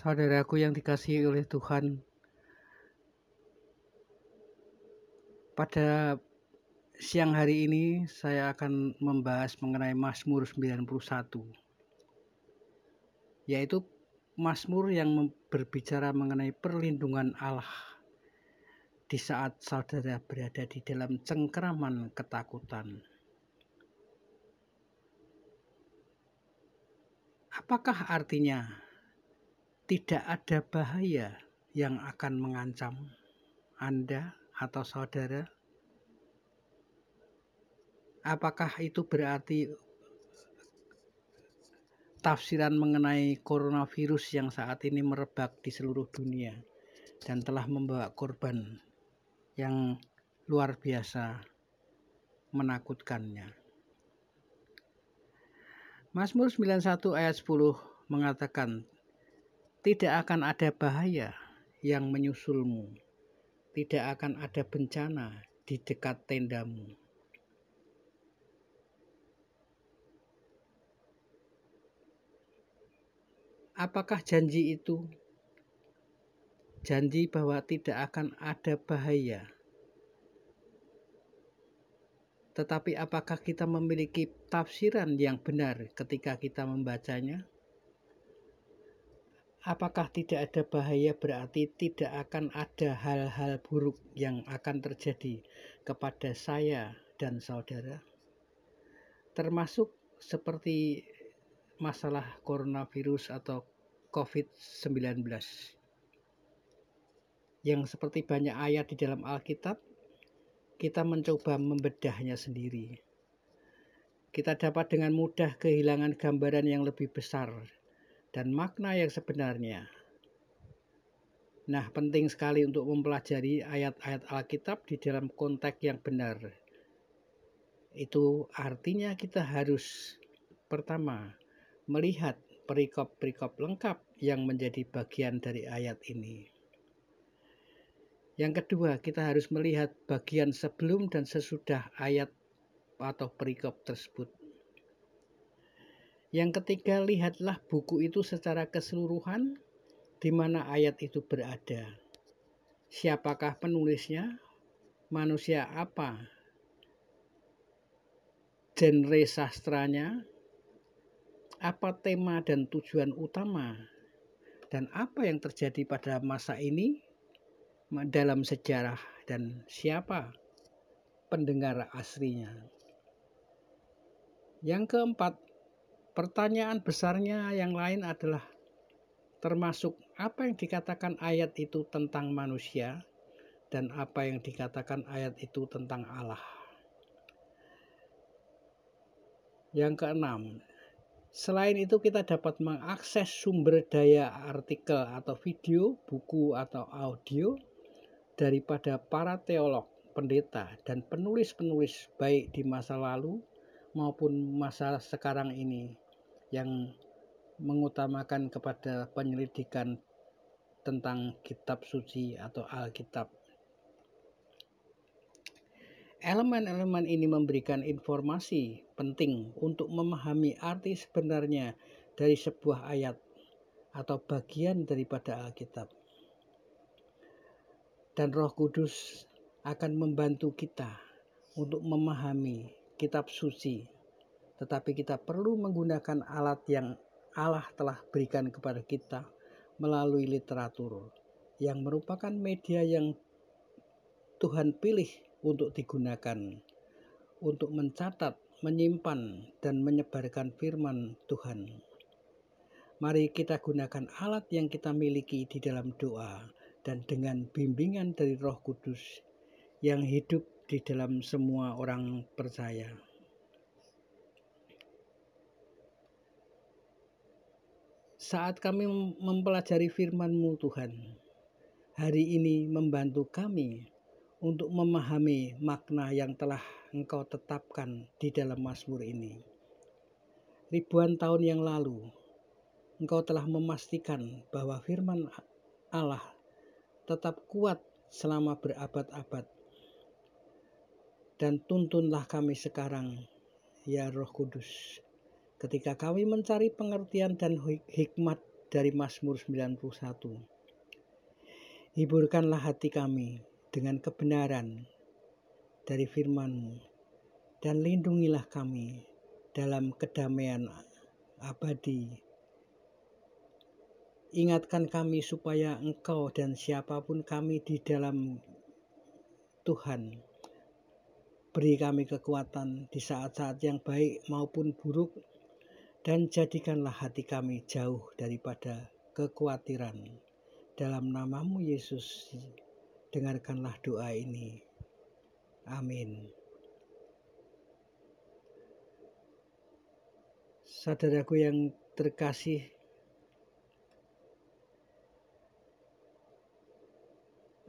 Saudaraku yang dikasihi oleh Tuhan, pada siang hari ini saya akan membahas mengenai Mazmur 91 yaitu Mazmur yang berbicara mengenai perlindungan Allah di saat saudara berada di dalam cengkeraman ketakutan. Apakah artinya tidak ada bahaya yang akan mengancam Anda atau saudara? Apakah itu berarti tafsiran mengenai coronavirus yang saat ini merebak di seluruh dunia dan telah membawa korban yang luar biasa menakutkannya? Mazmur 91 ayat 10 mengatakan, tidak akan ada bahaya yang menyusulmu, tidak akan ada bencana di dekat tendamu. Apakah janji itu? Janji bahwa tidak akan ada bahaya. Tetapi apakah kita memiliki tafsiran yang benar ketika kita membacanya? Apakah tidak ada bahaya berarti tidak akan ada hal-hal buruk yang akan terjadi kepada saya dan saudara? Termasuk seperti masalah coronavirus atau COVID-19 yang seperti banyak ayat di dalam Alkitab kita mencoba membedahnya sendiri. Kita dapat dengan mudah kehilangan gambaran yang lebih besar dan makna yang sebenarnya. Nah, penting sekali untuk mempelajari ayat-ayat Alkitab di dalam konteks yang benar. Itu artinya kita harus pertama melihat perikop-perikop lengkap yang menjadi bagian dari ayat ini. Yang kedua, kita harus melihat bagian sebelum dan sesudah ayat atau perikop tersebut. Yang ketiga, lihatlah buku itu secara keseluruhan di mana ayat itu berada. Siapakah penulisnya? Manusia apa? Genre sastranya? Apa tema dan tujuan utama? Dan apa yang terjadi pada masa ini dalam sejarah dan siapa pendengar aslinya? Yang keempat, Pertanyaan besarnya yang lain adalah termasuk apa yang dikatakan ayat itu tentang manusia dan apa yang dikatakan ayat itu tentang Allah. Yang keenam, selain itu kita dapat mengakses sumber daya artikel atau video, buku atau audio daripada para teolog, pendeta, dan penulis-penulis baik di masa lalu maupun masa sekarang ini yang mengutamakan kepada penyelidikan tentang kitab suci atau Alkitab. Elemen-elemen ini memberikan informasi penting untuk memahami arti sebenarnya dari sebuah ayat atau bagian daripada Alkitab. Dan Roh Kudus akan membantu kita untuk memahami kitab suci. Tetapi kita perlu menggunakan alat yang Allah telah berikan kepada kita melalui literatur yang merupakan media yang Tuhan pilih untuk digunakan untuk mencatat, menyimpan, dan menyebarkan firman Tuhan. Mari kita gunakan alat yang kita miliki di dalam doa dan dengan bimbingan dari Roh Kudus yang hidup di dalam semua orang percaya. Saat kami mempelajari firman-Mu Tuhan, hari ini membantu kami untuk memahami makna yang telah Engkau tetapkan di dalam Mazmur ini. Ribuan tahun yang lalu, Engkau telah memastikan bahwa firman Allah tetap kuat selama berabad-abad dan tuntunlah kami sekarang, ya Roh Kudus, ketika kami mencari pengertian dan hikmat dari Mazmur 91. Hiburkanlah hati kami dengan kebenaran dari firman-Mu dan lindungilah kami dalam kedamaian abadi. Ingatkan kami supaya Engkau dan siapa pun kami di dalam Tuhan beri kami kekuatan di saat-saat yang baik maupun buruk dan jadikanlah hati kami jauh daripada kekhawatiran. Dalam namamu Yesus, dengarkanlah doa ini. Amin. Saudaraku yang terkasih,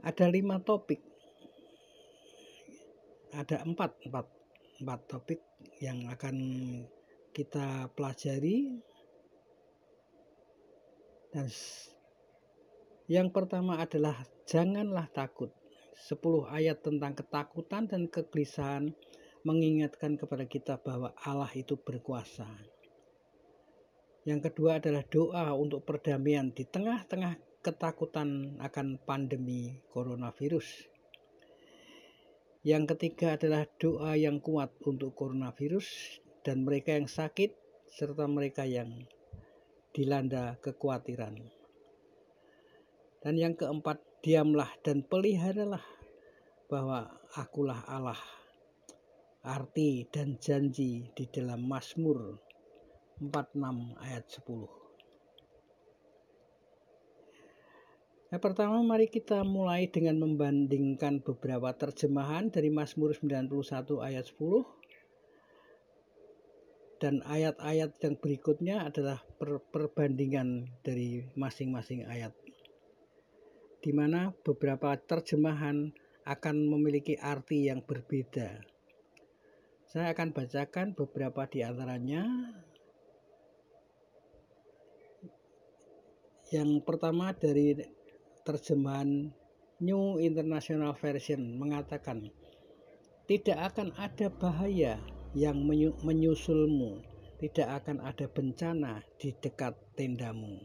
ada lima topik, ada empat, empat, empat topik yang akan kita pelajari dan yang pertama adalah janganlah takut 10 ayat tentang ketakutan dan kegelisahan mengingatkan kepada kita bahwa Allah itu berkuasa. Yang kedua adalah doa untuk perdamaian di tengah-tengah ketakutan akan pandemi coronavirus. Yang ketiga adalah doa yang kuat untuk coronavirus dan mereka yang sakit serta mereka yang dilanda kekhawatiran. Dan yang keempat, diamlah dan peliharalah bahwa akulah Allah. Arti dan janji di dalam Mazmur 46 ayat 10. Yang pertama mari kita mulai dengan membandingkan beberapa terjemahan dari Mazmur 91 ayat 10 dan ayat-ayat yang berikutnya adalah per perbandingan dari masing-masing ayat di mana beberapa terjemahan akan memiliki arti yang berbeda. Saya akan bacakan beberapa di antaranya. Yang pertama dari terjemahan New International Version mengatakan, "Tidak akan ada bahaya yang menyusulmu, tidak akan ada bencana di dekat tendamu.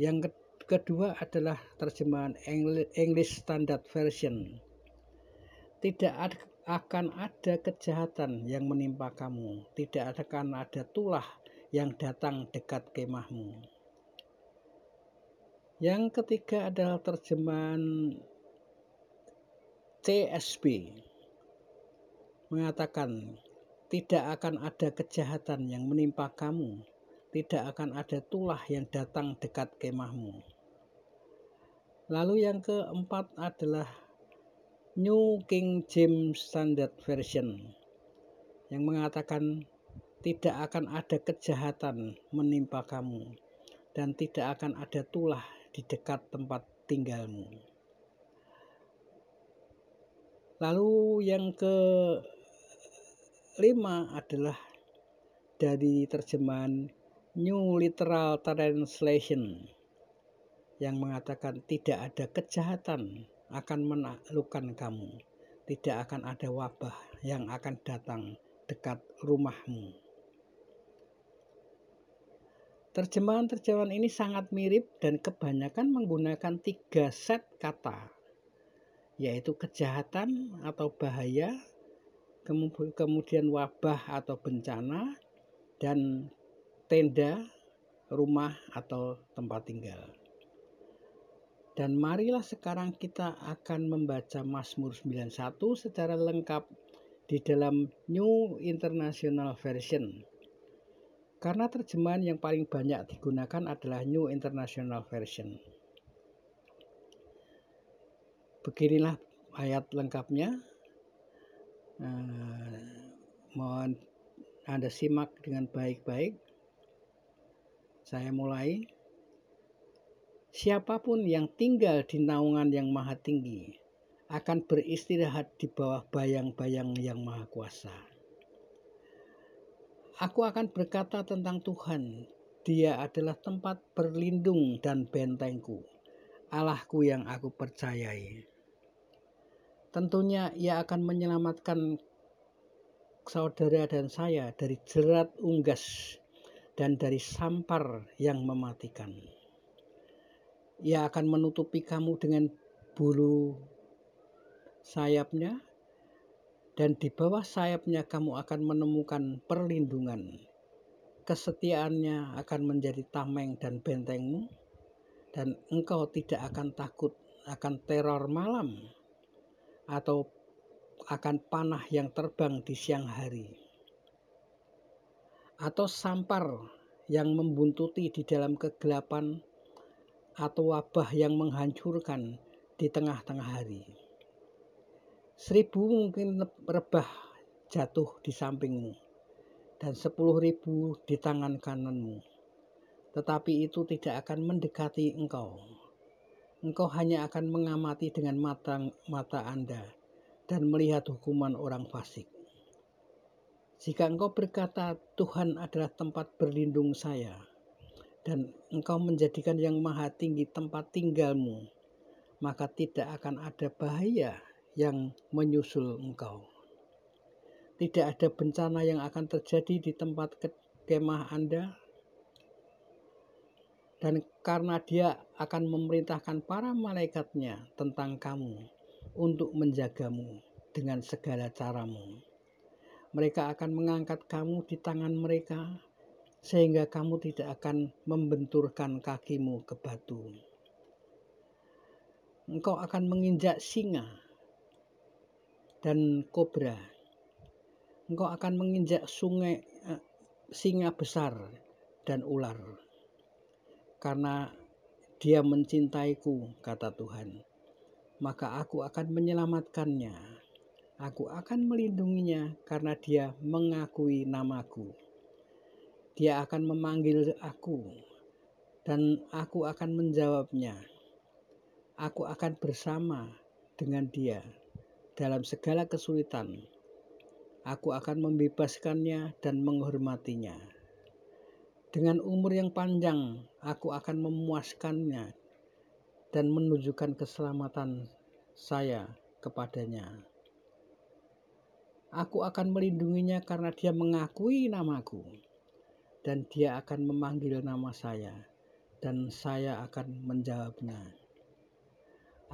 Yang kedua adalah terjemahan English Standard Version. Tidak akan ada kejahatan yang menimpa kamu, tidak akan ada tulah yang datang dekat kemahmu. Yang ketiga adalah terjemahan CSB mengatakan, "Tidak akan ada kejahatan yang menimpa kamu, tidak akan ada tulah yang datang dekat kemahmu." Lalu yang keempat adalah New King James Standard Version yang mengatakan tidak akan ada kejahatan menimpa kamu dan tidak akan ada tulah di dekat tempat tinggalmu. Lalu yang ke lima adalah dari terjemahan New Literal Translation yang mengatakan tidak ada kejahatan akan menaklukkan kamu, tidak akan ada wabah yang akan datang dekat rumahmu. Terjemahan-terjemahan ini sangat mirip dan kebanyakan menggunakan tiga set kata, yaitu kejahatan atau bahaya, kemudian wabah atau bencana, dan tenda, rumah atau tempat tinggal. Dan marilah sekarang kita akan membaca Mazmur 91 secara lengkap di dalam New International Version. Karena terjemahan yang paling banyak digunakan adalah New International Version. Beginilah ayat lengkapnya Eh, mohon Anda simak dengan baik-baik. Saya mulai. Siapa pun yang tinggal di naungan yang maha tinggi akan beristirahat di bawah bayang-bayang yang maha kuasa. Aku akan berkata tentang Tuhan, dia adalah tempat berlindung dan bentengku, Allahku yang aku percayai. Tentunya ia akan menyelamatkan saudara dan saya dari jerat unggas dan dari sampar yang mematikan. Ia akan menutupi kamu dengan bulu sayapnya dan di bawah sayapnya kamu akan menemukan perlindungan. Kesetiaannya akan menjadi tameng dan bentengmu dan engkau tidak akan takut akan teror malam atau akan panah yang terbang di siang hari atau sampar yang membuntuti di dalam kegelapan atau wabah yang menghancurkan di tengah-tengah hari. Seribu mungkin rebah jatuh di sampingmu dan sepuluh ribu di tangan kananmu. Tetapi itu tidak akan mendekati engkau. Engkau hanya akan mengamati dengan mata, mata Anda dan melihat hukuman orang fasik. Jika engkau berkata, "Tuhan adalah tempat berlindung saya," dan engkau menjadikan yang maha tinggi tempat tinggalmu, maka tidak akan ada bahaya yang menyusul engkau. Tidak ada bencana yang akan terjadi di tempat kemah Anda, dan karena Dia akan memerintahkan para malaikatnya tentang kamu untuk menjagamu dengan segala caramu. Mereka akan mengangkat kamu di tangan mereka sehingga kamu tidak akan membenturkan kakimu ke batu. Engkau akan menginjak singa dan kobra. Engkau akan menginjak sungai eh, singa besar dan ular. Karena dia mencintaiku, kata Tuhan, maka aku akan menyelamatkannya. Aku akan melindunginya karena dia mengakui namaku. Dia akan memanggil aku, dan aku akan menjawabnya. Aku akan bersama dengan dia dalam segala kesulitan. Aku akan membebaskannya dan menghormatinya. Dengan umur yang panjang, aku akan memuaskannya dan menunjukkan keselamatan saya kepadanya. Aku akan melindunginya karena dia mengakui namaku dan dia akan memanggil nama saya, dan saya akan menjawabnya.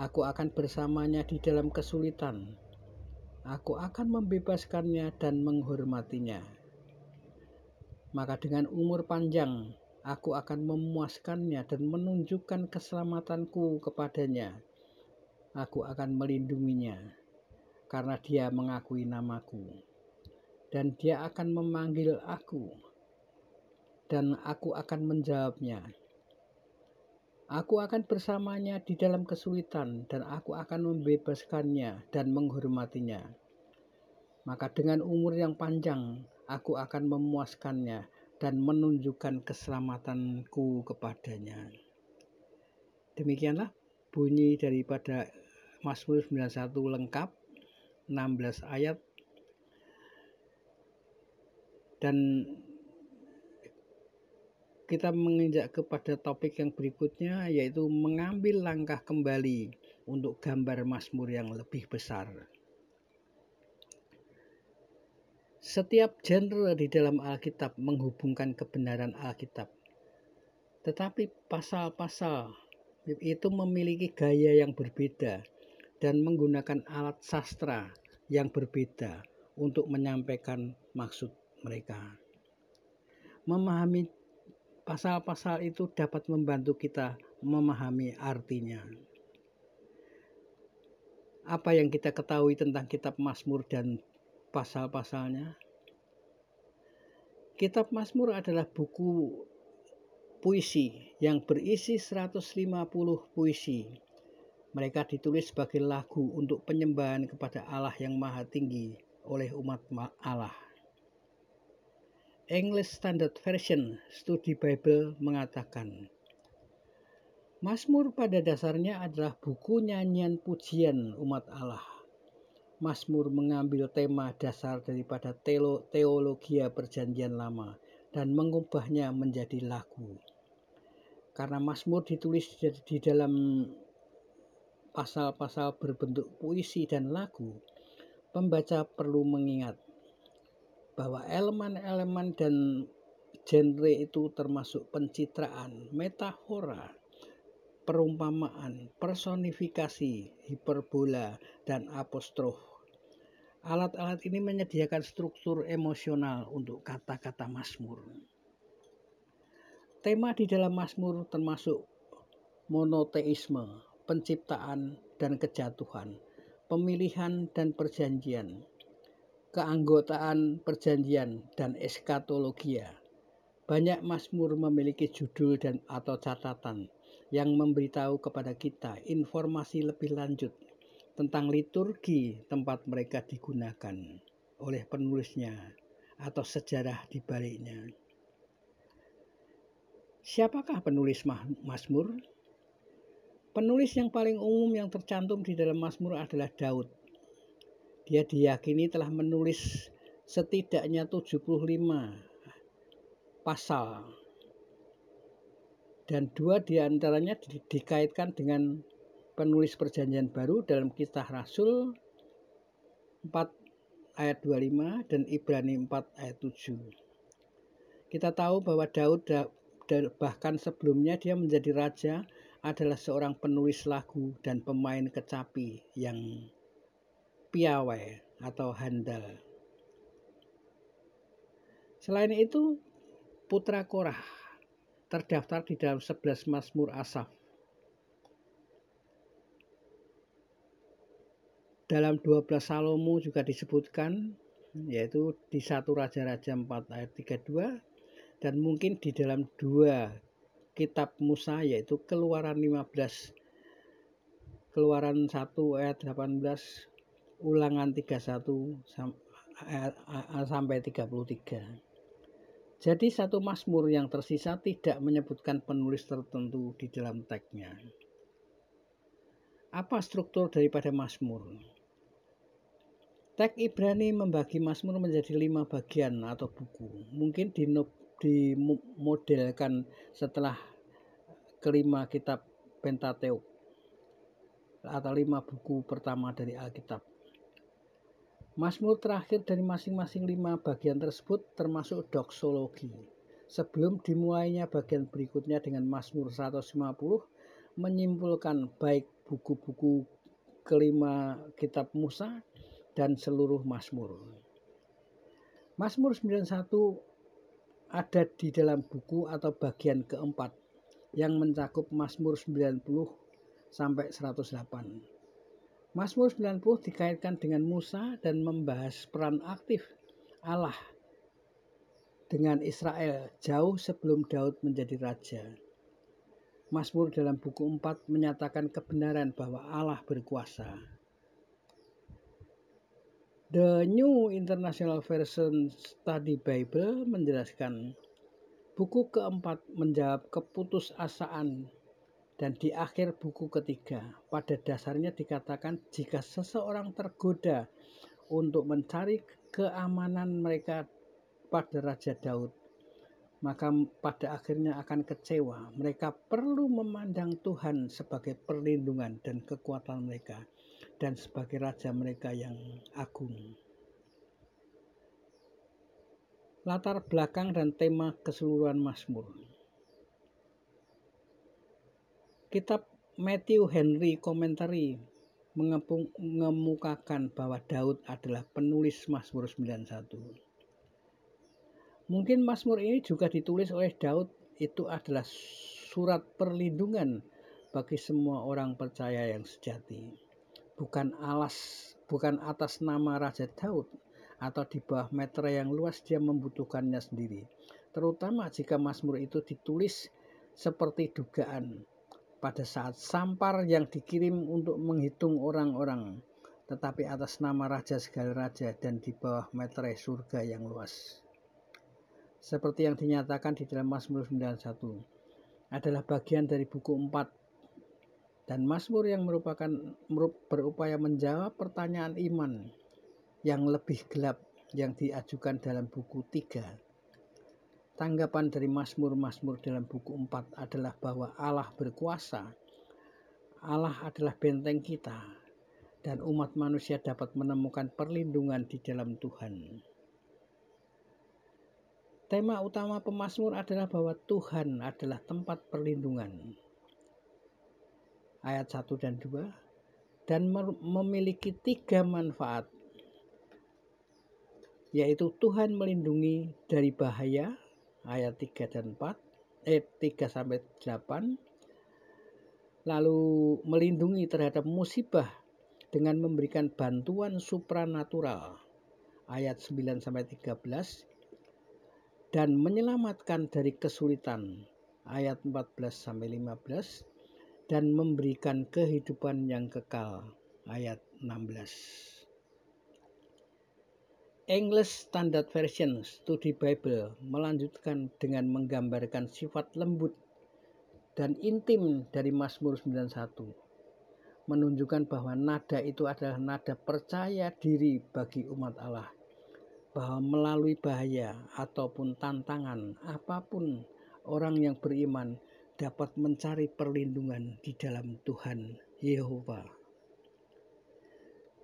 Aku akan bersamanya di dalam kesulitan. Aku akan membebaskannya dan menghormatinya. Maka dengan umur panjang, aku akan memuaskannya dan menunjukkan keselamatanku kepadanya. Aku akan melindunginya, karena dia mengakui namaku. Dan dia akan memanggil aku, dan aku akan menjawabnya. Aku akan bersamanya di dalam kesulitan, dan aku akan membebaskannya dan menghormatinya. Maka, dengan umur yang panjang, aku akan memuaskannya dan menunjukkan keselamatanku kepadanya. Demikianlah bunyi daripada Mazmur 91 lengkap 16 ayat dan kita menginjak kepada topik yang berikutnya yaitu mengambil langkah kembali untuk gambar Mazmur yang lebih besar. Setiap genre di dalam Alkitab menghubungkan kebenaran Alkitab. Tetapi pasal-pasal itu memiliki gaya yang berbeda dan menggunakan alat sastra yang berbeda untuk menyampaikan maksud mereka. Memahami pasal-pasal itu dapat membantu kita memahami artinya. Apa yang kita ketahui tentang kitab Mazmur dan pasal-pasalnya? Kitab Mazmur adalah buku puisi yang berisi 150 puisi. Mereka ditulis sebagai lagu untuk penyembahan kepada Allah yang Maha Tinggi oleh umat Allah. English Standard Version Studi Bible mengatakan, Mazmur pada dasarnya adalah buku nyanyian pujian umat Allah. Mazmur mengambil tema dasar daripada teologi perjanjian lama dan mengubahnya menjadi lagu. Karena Mazmur ditulis di dalam pasal-pasal berbentuk puisi dan lagu, pembaca perlu mengingat bahwa elemen-elemen dan genre itu termasuk pencitraan, metafora, perumpamaan, personifikasi, hiperbola, dan apostrof. Alat-alat ini menyediakan struktur emosional untuk kata-kata Mazmur. Tema di dalam Mazmur termasuk monoteisme, penciptaan dan kejatuhan, pemilihan dan perjanjian, keanggotaan perjanjian dan eskatologia. Banyak Mazmur memiliki judul dan atau catatan yang memberitahu kepada kita informasi lebih lanjut tentang liturgi tempat mereka digunakan oleh penulisnya atau sejarah di baliknya. Siapakah penulis Mazmur? Penulis yang paling umum yang tercantum di dalam Mazmur adalah Daud. Dia diyakini telah menulis setidaknya 75 pasal dan dua di antaranya di, dikaitkan dengan penulis perjanjian baru dalam kisah Rasul 4 ayat 25 dan Ibrani 4 ayat 7. Kita tahu bahwa Daud bahkan sebelumnya dia menjadi raja adalah seorang penulis lagu dan pemain kecapi yang piawai atau handal. Selain itu, putra Korah terdaftar di dalam 11 Mazmur Asaf. Dalam 12 Salomo juga disebutkan yaitu di satu Raja-Raja 4 ayat 32 dan mungkin di dalam dua kitab Musa yaitu Keluaran 15 Keluaran 1 ayat 18 Ulangan 31 sampai 33. Jadi satu Mazmur yang tersisa tidak menyebutkan penulis tertentu di dalam teksnya. Apa struktur daripada Mazmur? Teks Ibrani membagi Mazmur menjadi lima bagian atau buku. Mungkin dimodelkan setelah kelima kitab Pentateuk atau lima buku pertama dari Alkitab. Mazmur terakhir dari masing-masing lima bagian tersebut termasuk doksologi. Sebelum dimulainya bagian berikutnya dengan Mazmur 150 menyimpulkan baik buku-buku kelima kitab Musa dan seluruh Mazmur. Mazmur 91 ada di dalam buku atau bagian keempat yang mencakup Mazmur 90 sampai 108. Mazmur 90 dikaitkan dengan Musa dan membahas peran aktif Allah dengan Israel jauh sebelum Daud menjadi raja. Mazmur dalam buku 4 menyatakan kebenaran bahwa Allah berkuasa. The New International Version Study Bible menjelaskan buku keempat menjawab keputusasaan dan di akhir buku ketiga, pada dasarnya dikatakan jika seseorang tergoda untuk mencari keamanan mereka pada Raja Daud, maka pada akhirnya akan kecewa. Mereka perlu memandang Tuhan sebagai perlindungan dan kekuatan mereka dan sebagai raja mereka yang agung. Latar belakang dan tema keseluruhan Mazmur. Kitab Matthew Henry Commentary mengemukakan bahwa Daud adalah penulis Mazmur 91. Mungkin Mazmur ini juga ditulis oleh Daud itu adalah surat perlindungan bagi semua orang percaya yang sejati. Bukan alas, bukan atas nama Raja Daud atau di bawah meter yang luas dia membutuhkannya sendiri. Terutama jika Mazmur itu ditulis seperti dugaan pada saat sampar yang dikirim untuk menghitung orang-orang, tetapi atas nama Raja segala Raja dan di bawah meterai surga yang luas. Seperti yang dinyatakan di dalam Mazmur 91, adalah bagian dari buku 4 dan Mazmur yang merupakan berupaya menjawab pertanyaan iman yang lebih gelap yang diajukan dalam buku 3 Tanggapan dari Mazmur-Mazmur dalam buku 4 adalah bahwa Allah berkuasa. Allah adalah benteng kita dan umat manusia dapat menemukan perlindungan di dalam Tuhan. tema utama pemazmur adalah bahwa Tuhan adalah tempat perlindungan. Ayat 1 dan 2 dan memiliki tiga manfaat yaitu Tuhan melindungi dari bahaya ayat 3 dan 4 eh 3 sampai 8 lalu melindungi terhadap musibah dengan memberikan bantuan supranatural. Ayat 9 sampai 13 dan menyelamatkan dari kesulitan. Ayat 14 sampai 15 dan memberikan kehidupan yang kekal. Ayat 16. English Standard Version Studi Bible melanjutkan dengan menggambarkan sifat lembut dan intim dari Mazmur 91 menunjukkan bahwa nada itu adalah nada percaya diri bagi umat Allah bahwa melalui bahaya ataupun tantangan apa pun orang yang beriman dapat mencari perlindungan di dalam Tuhan Yehova.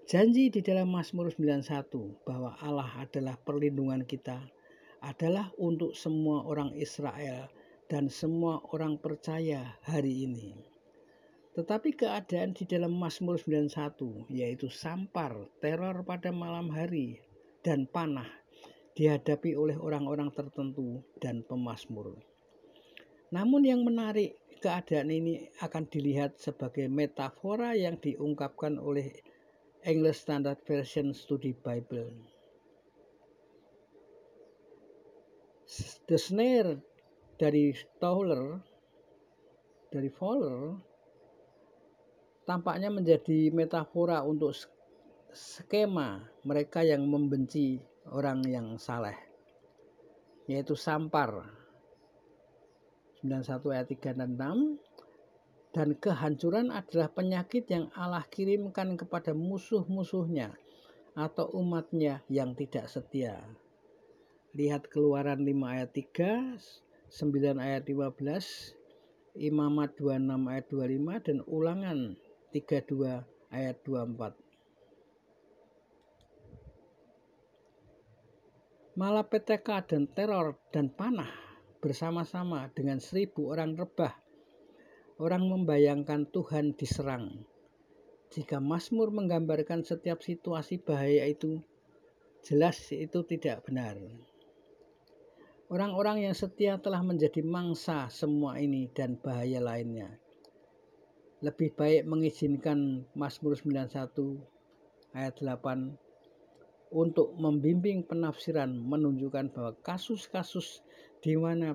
Janji di dalam Mazmur 91 bahwa Allah adalah perlindungan kita adalah untuk semua orang Israel dan semua orang percaya hari ini. Tetapi keadaan di dalam Mazmur 91 yaitu sampar, teror pada malam hari, dan panah dihadapi oleh orang-orang tertentu dan pemazmur. Namun yang menarik keadaan ini akan dilihat sebagai metafora yang diungkapkan oleh English Standard Version Study Bible. The snare dari Towler dari Fowler tampaknya menjadi metafora untuk skema mereka yang membenci orang yang saleh yaitu sampar 91 ayat 3 dan 6 dan kehancuran adalah penyakit yang Allah kirimkan kepada musuh-musuhnya atau umatnya yang tidak setia. Lihat keluaran 5 ayat 3, 9 ayat 15, Imamat 26 ayat 25 dan ulangan 32 ayat 24. malapetaka dan teror dan panah bersama-sama dengan seribu orang rebah. Orang membayangkan Tuhan diserang. Jika Mazmur menggambarkan setiap situasi bahaya itu, jelas itu tidak benar. Orang-orang yang setia telah menjadi mangsa semua ini dan bahaya lainnya. Lebih baik mengizinkan Mazmur 91 ayat 8 untuk membimbing penafsiran menunjukkan bahwa kasus-kasus di mana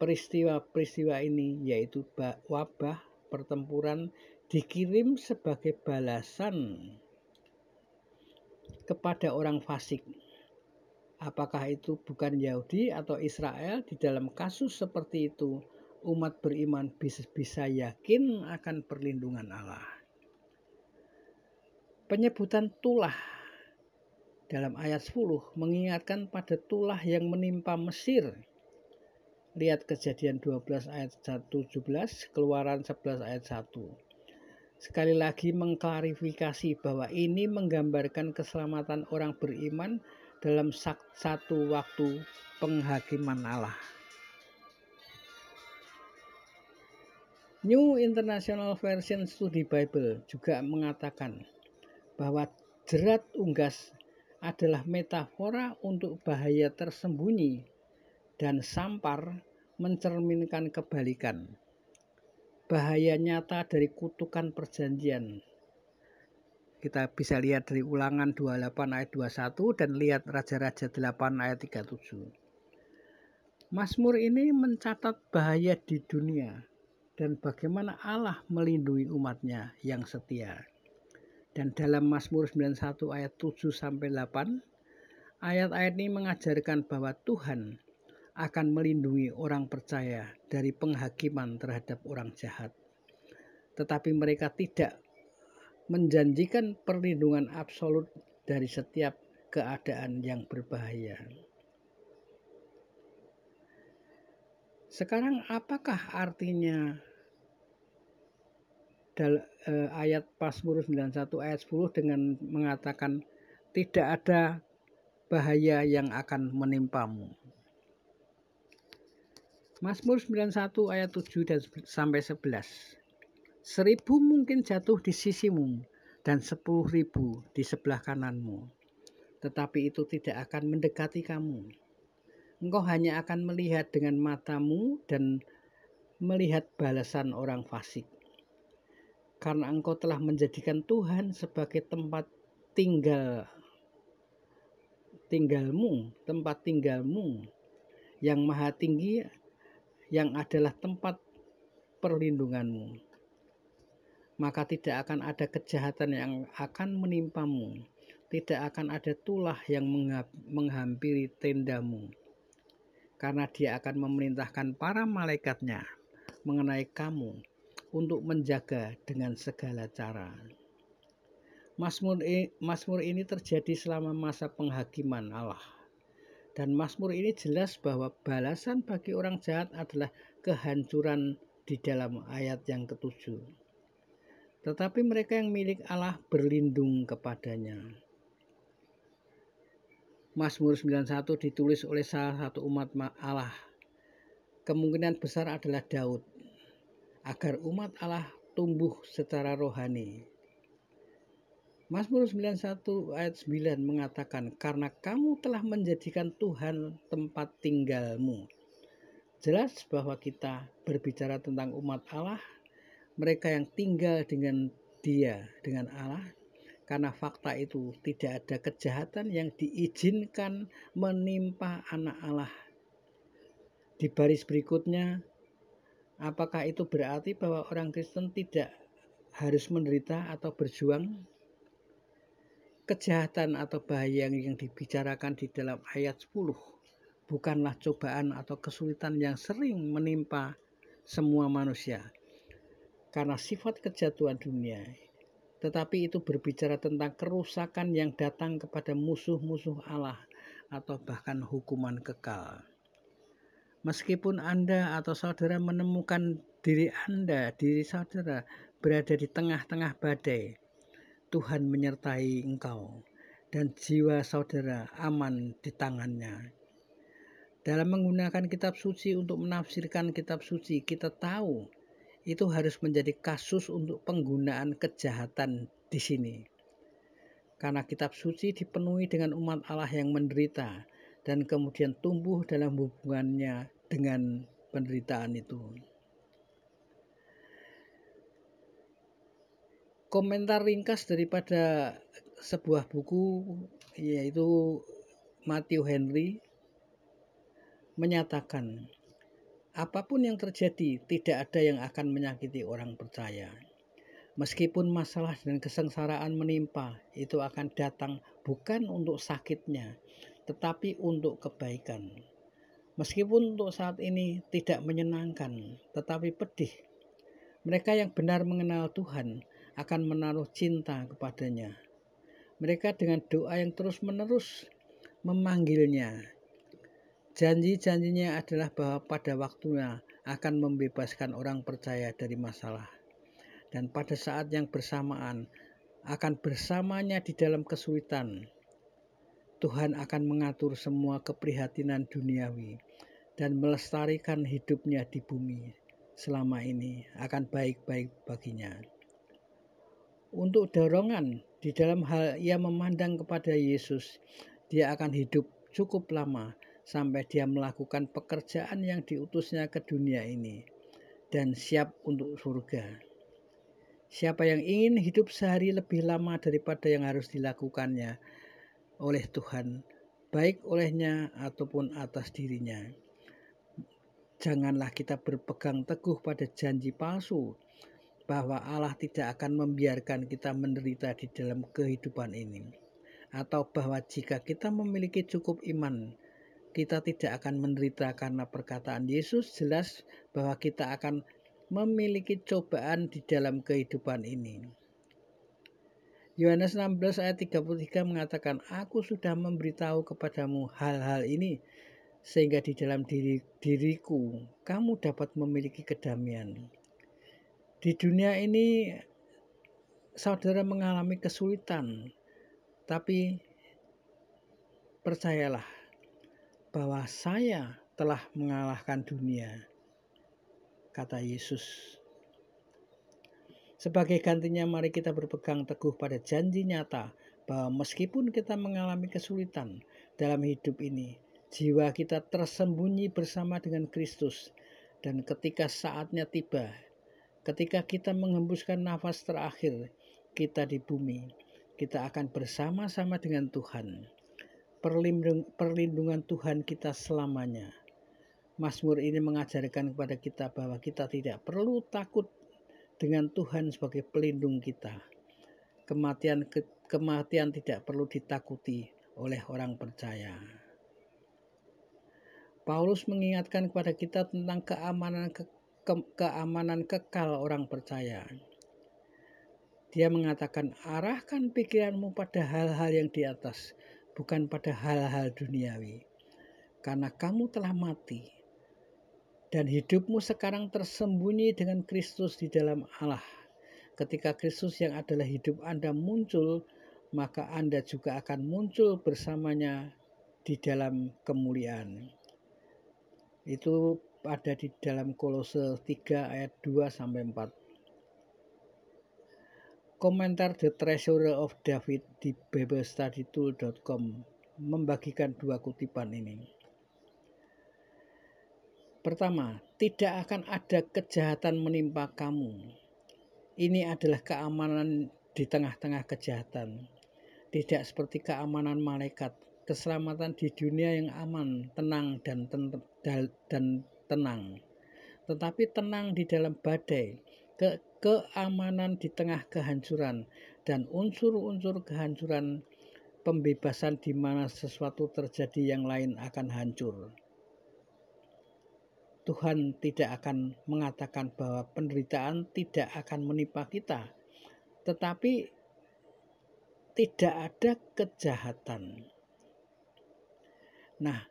peristiwa-peristiwa ini yaitu wabah pertempuran dikirim sebagai balasan kepada orang fasik. Apakah itu bukan Yahudi atau Israel di dalam kasus seperti itu umat beriman bisa, bisa yakin akan perlindungan Allah. Penyebutan tulah dalam ayat 10 mengingatkan pada tulah yang menimpa Mesir. Lihat kejadian 12 ayat 17, keluaran 11 ayat 1. Sekali lagi mengklarifikasi bahwa ini menggambarkan keselamatan orang beriman dalam satu waktu penghakiman Allah. New International Version Study Bible juga mengatakan bahwa jerat unggas adalah metafora untuk bahaya tersembunyi dan sampar mencerminkan kebalikan. Bahaya nyata dari kutukan perjanjian. Kita bisa lihat dari ulangan 28 ayat 21 dan lihat Raja-Raja 8 ayat 37. Mazmur ini mencatat bahaya di dunia dan bagaimana Allah melindungi umatnya yang setia. Dan dalam Mazmur 91 ayat 7 sampai 8, ayat-ayat ini mengajarkan bahwa Tuhan akan melindungi orang percaya dari penghakiman terhadap orang jahat. Tetapi mereka tidak menjanjikan perlindungan absolut dari setiap keadaan yang berbahaya. Sekarang apakah artinya eh, ayat Mazmur 91 ayat 10 dengan mengatakan tidak ada bahaya yang akan menimpamu. Mazmur 91 ayat 7 dan sampai 11. Seribu mungkin jatuh di sisimu dan sepuluh ribu di sebelah kananmu. Tetapi itu tidak akan mendekati kamu. Engkau hanya akan melihat dengan matamu dan melihat balasan orang fasik. Karena engkau telah menjadikan Tuhan sebagai tempat tinggal tinggalmu, tempat tinggalmu yang maha tinggi yang adalah tempat perlindunganmu. Maka tidak akan ada kejahatan yang akan menimpamu, tidak akan ada tulah yang menghampiri tendamu. Karena dia akan memerintahkan para malaikatnya mengenai kamu untuk menjaga dengan segala cara. Mazmur ini terjadi selama masa penghakiman Allah dan Mazmur ini jelas bahwa balasan bagi orang jahat adalah kehancuran di dalam ayat yang ketujuh. Tetapi mereka yang milik Allah berlindung kepadanya. Mazmur 91 ditulis oleh salah satu umat Allah. Kemungkinan besar adalah Daud. Agar umat Allah tumbuh secara rohani. Mazmur 91 ayat 9 mengatakan, Karena kamu telah menjadikan Tuhan tempat tinggalmu. Jelas bahwa kita berbicara tentang umat Allah, mereka yang tinggal dengan dia, dengan Allah, karena fakta itu tidak ada kejahatan yang diizinkan menimpa anak Allah. Di baris berikutnya, apakah itu berarti bahwa orang Kristen tidak harus menderita atau berjuang? Kejahatan atau bahaya yang dibicarakan di dalam ayat 10 bukanlah cobaan atau kesulitan yang sering menimpa semua manusia karena sifat kejatuhan dunia tetapi itu berbicara tentang kerusakan yang datang kepada musuh-musuh Allah atau bahkan hukuman kekal. Meskipun Anda atau saudara menemukan diri Anda, diri saudara berada di tengah-tengah badai, Tuhan menyertai engkau dan jiwa saudara aman di tangannya. Dalam menggunakan kitab suci untuk menafsirkan kitab suci, kita tahu itu harus menjadi kasus untuk penggunaan kejahatan di sini. Karena kitab suci dipenuhi dengan umat Allah yang menderita dan kemudian tumbuh dalam hubungannya dengan penderitaan itu. Komentar ringkas daripada sebuah buku yaitu Matthew Henry menyatakan apa pun yang terjadi tidak ada yang akan menyakiti orang percaya. Meskipun masalah dan kesengsaraan menimpa, itu akan datang bukan untuk sakitnya, tetapi untuk kebaikan. Meskipun untuk saat ini tidak menyenangkan, tetapi pedih. Mereka yang benar mengenal Tuhan akan menaruh cinta kepadanya. Mereka dengan doa yang terus-menerus memanggilnya. Janji-janjinya adalah bahwa pada waktunya akan membebaskan orang percaya dari masalah. Dan pada saat yang bersamaan akan bersamanya di dalam kesulitan. Tuhan akan mengatur semua keprihatinan duniawi dan melestarikan hidupnya di bumi selama ini akan baik-baik baginya untuk dorongan di dalam hal ia memandang kepada Yesus, dia akan hidup cukup lama sampai dia melakukan pekerjaan yang diutusnya ke dunia ini dan siap untuk surga. Siapa yang ingin hidup sehari lebih lama daripada yang harus dilakukannya oleh Tuhan, baik olehnya ataupun atas dirinya. Janganlah kita berpegang teguh pada janji palsu bahwa Allah tidak akan membiarkan kita menderita di dalam kehidupan ini, atau bahwa jika kita memiliki cukup iman, kita tidak akan menderita karena perkataan Yesus jelas bahwa kita akan memiliki cobaan di dalam kehidupan ini. Yohanes 16 ayat 33 mengatakan, Aku sudah memberitahu kepadamu hal-hal ini, sehingga di dalam diri, diriku kamu dapat memiliki kedamaian. Di dunia ini saudara mengalami kesulitan, tapi percayalah bahwa saya telah mengalahkan dunia kata Yesus. Sebagai gantinya mari kita berpegang teguh pada janji nyata bahwa meskipun kita mengalami kesulitan dalam hidup ini, jiwa kita tersembunyi bersama dengan Kristus dan ketika saatnya tiba, ketika kita menghembuskan nafas terakhir kita di bumi, kita akan bersama-sama dengan Tuhan. Perlindung, perlindungan Tuhan kita selamanya. Mazmur ini mengajarkan kepada kita bahwa kita tidak perlu takut dengan Tuhan sebagai pelindung kita. Kematian ke, kematian tidak perlu ditakuti oleh orang percaya. Paulus mengingatkan kepada kita tentang keamanan ke, ke, keamanan kekal orang percaya. Dia mengatakan, arahkan pikiranmu pada hal-hal yang di atas, bukan pada hal-hal duniawi. Karena kamu telah mati, dan hidupmu sekarang tersembunyi dengan Kristus di dalam Allah. Ketika Kristus yang adalah hidup Anda muncul, maka Anda juga akan muncul bersamanya di dalam kemuliaan. Itu ada di dalam Kolose 3 ayat 2 sampai 4. Komentar The Treasurer of David di biblestudytool.com membagikan dua kutipan ini. Pertama, tidak akan ada kejahatan menimpa kamu. Ini adalah keamanan di tengah-tengah kejahatan. Tidak seperti keamanan malaikat, keselamatan di dunia yang aman, tenang dan dan tenang. Tetapi tenang di dalam badai, ke keamanan di tengah kehancuran dan unsur-unsur kehancuran pembebasan di mana sesuatu terjadi yang lain akan hancur. Tuhan tidak akan mengatakan bahwa penderitaan tidak akan menimpa kita, tetapi tidak ada kejahatan. Nah,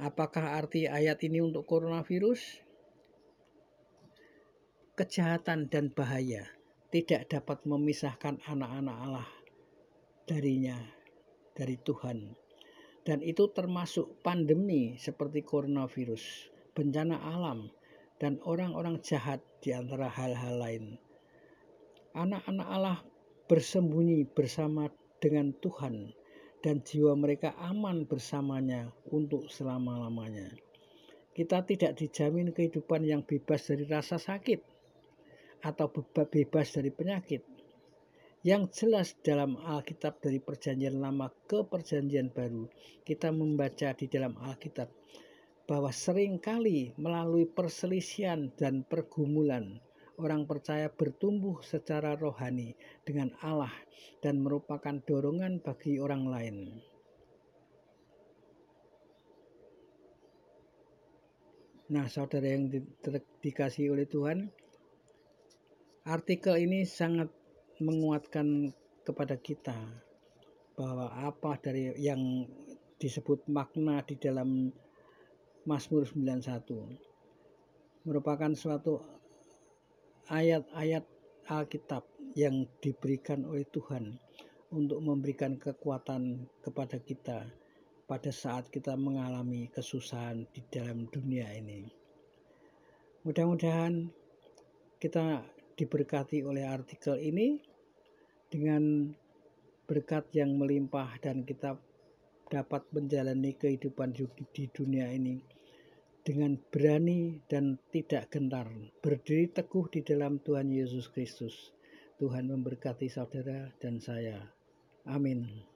apakah arti ayat ini untuk coronavirus? kejahatan dan bahaya tidak dapat memisahkan anak-anak Allah darinya, dari Tuhan. Dan itu termasuk pandemi seperti coronavirus, bencana alam, dan orang-orang jahat di antara hal-hal lain. Anak-anak Allah bersembunyi bersama dengan Tuhan dan jiwa mereka aman bersamanya untuk selama-lamanya. Kita tidak dijamin kehidupan yang bebas dari rasa sakit, atau bebas dari penyakit. Yang jelas dalam Alkitab dari perjanjian lama ke perjanjian baru, kita membaca di dalam Alkitab bahwa sering kali melalui perselisihan dan pergumulan, orang percaya bertumbuh secara rohani dengan Allah dan merupakan dorongan bagi orang lain. Nah, saudara yang di, dikasih oleh Tuhan, artikel ini sangat menguatkan kepada kita bahwa apa dari yang disebut makna di dalam Mazmur 91 merupakan suatu ayat-ayat Alkitab yang diberikan oleh Tuhan untuk memberikan kekuatan kepada kita pada saat kita mengalami kesusahan di dalam dunia ini. Mudah-mudahan kita diberkati oleh artikel ini dengan berkat yang melimpah dan kita dapat menjalani kehidupan di dunia ini dengan berani dan tidak gentar, berdiri teguh di dalam Tuhan Yesus Kristus. Tuhan memberkati saudara dan saya. Amin.